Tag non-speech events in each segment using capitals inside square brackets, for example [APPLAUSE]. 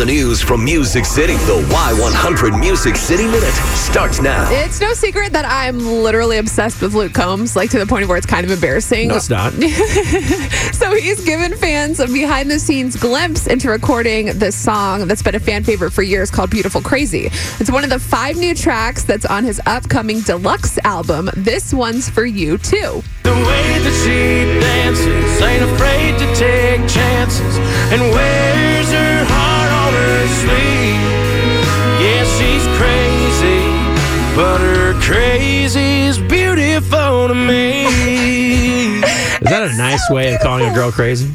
the news from Music City. The Y100 Music City Minute starts now. It's no secret that I'm literally obsessed with Luke Combs, like to the point where it's kind of embarrassing. No, it's not. [LAUGHS] so he's given fans a behind the scenes glimpse into recording this song that's been a fan favorite for years called Beautiful Crazy. It's one of the five new tracks that's on his upcoming deluxe album. This one's for you too. The way that she dances, ain't afraid to take chances, and wears but her crazy's beautiful to me. [LAUGHS] Is that a nice way of calling a girl crazy?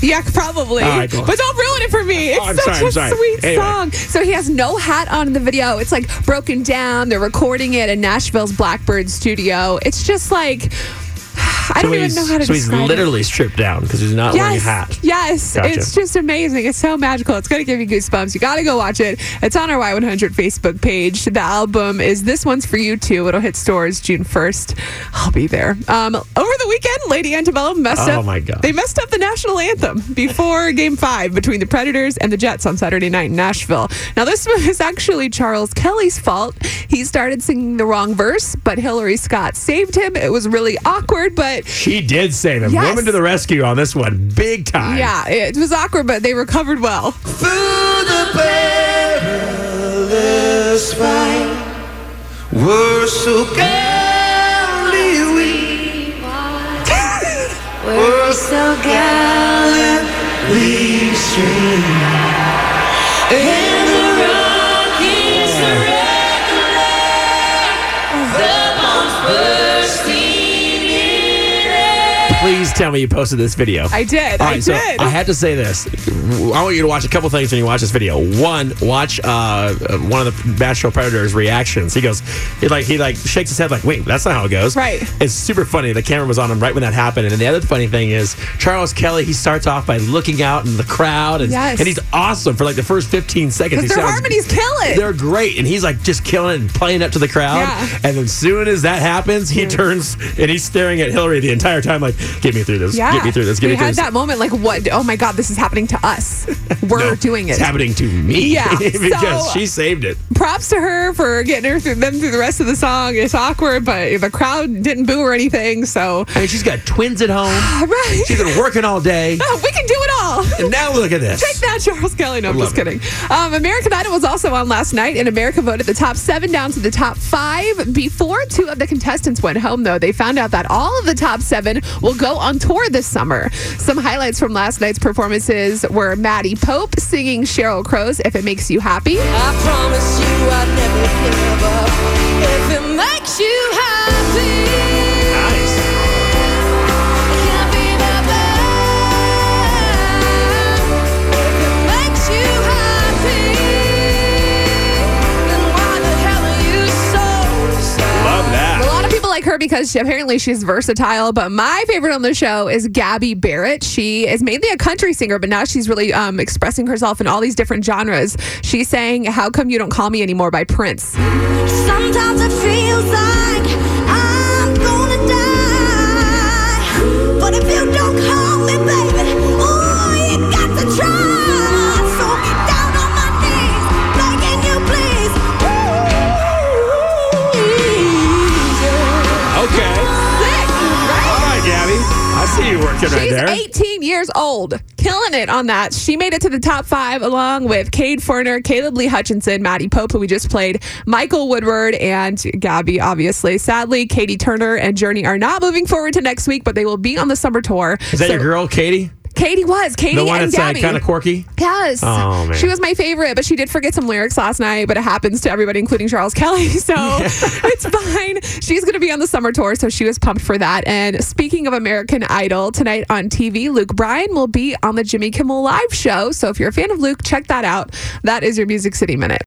Yeah, probably. All right, cool. But don't ruin it for me. Oh, it's Oh, such sorry, a sorry. sweet Anyway. song. So he has no hat on in the video. It's like broken down. They're recording it in Nashville's Blackbird studio. It's just like I don't even know how to so he's describe it. literally stripped down because he's not wearing a hat. Yes, Gotcha. it's just amazing. It's so magical. It's going to give you goosebumps. You got to go watch it. It's on our Y100 Facebook page. The album is This One's For You Too. It'll hit stores June 1st. I'll be there. Um, over the weekend, Lady Antebellum messed Oh, up. my God. They messed up the national anthem before game five between the Predators and the Jets on Saturday night in Nashville. Now, this was actually Charles Kelley's fault. He started singing the wrong verse, but Hillary Scott saved him. It was really awkward, but She did save him. Yes. Woman to the rescue on this one, big time. yeah, it was awkward, but they recovered well. Through the perilous fight, we're so gallantly we, we're so gallantly stream. Please tell me you posted this video. I did. All I so did. I had to say this. I want you to watch a couple things when you watch this video. One, watch uh, uh, one of the Nashville Predators' reactions. He goes, he like he like shakes his head like, wait, that's not how it goes. Right. It's super funny. The camera was on him right when that happened. And the other funny thing is Charles Kelley. He starts off by looking out in the crowd, and, Yes. and he's awesome for like the first 15 seconds. He their sounds- harmonies kill it. They're great, and he's like just killing it and playing up to the crowd. Yeah. And then soon as that happens, he turns and he's staring at Hillary the entire time, like, "Get me through this. yeah. Get me through this. Get we me through had this." that moment like, what? Oh my God, this is happening to us. [LAUGHS] We're No, doing it. It's happening to me. Yeah, [LAUGHS] because so- she saved it. Props to her for getting her through them through the rest of the song. It's awkward, but the crowd didn't boo or anything. So, I mean, she's got twins at home. [SIGHS] right. She's been working all day. Oh, [LAUGHS] we can do. And now look at this. Take that, Charles Kelley. No, I'm just it. kidding. Um, American Idol was also on last night, and America voted the top seven down to the top five. Before two of the contestants went home, though, they found out that all of the top seven will go on tour this summer. Some highlights from last night's performances were Maddie Poppe singing Sheryl Crow's "If It Makes You Happy." I promise you I'd never give up if it makes you because she, apparently she's versatile. But my favorite on the show is Gabby Barrett. She is mainly a country singer, but now she's really um, expressing herself in all these different genres. She's saying, "How Come You Don't Call Me Anymore" by Prince. Sometimes it feels like I'm gonna die. But if you don't call I see you working right She's there. 18 years old, killing it on that. She made it to the top five along with Cade Foehner, Caleb Lee Hutchinson, Maddie Poppe, who we just played, Michael Woodard, and Gabby, obviously. Sadly, Catie Turner and Jurnee are not moving forward to next week, but they will be on the summer tour. Is that So- your girl, Catie? Catie was. Catie The one and that's uh, Gabby. kind of quirky? Yes. Oh, man. She was my favorite, but she did forget some lyrics last night, but it happens to everybody, including Charles Kelley. [LAUGHS] So [LAUGHS] it's fine. She's going to be on the summer tour, so she was pumped for that. And speaking of American Idol, tonight on TV, Luke Bryan will be on the Jimmy Kimmel Live show. So if you're a fan of Luke, check that out. That is your Music City Minute.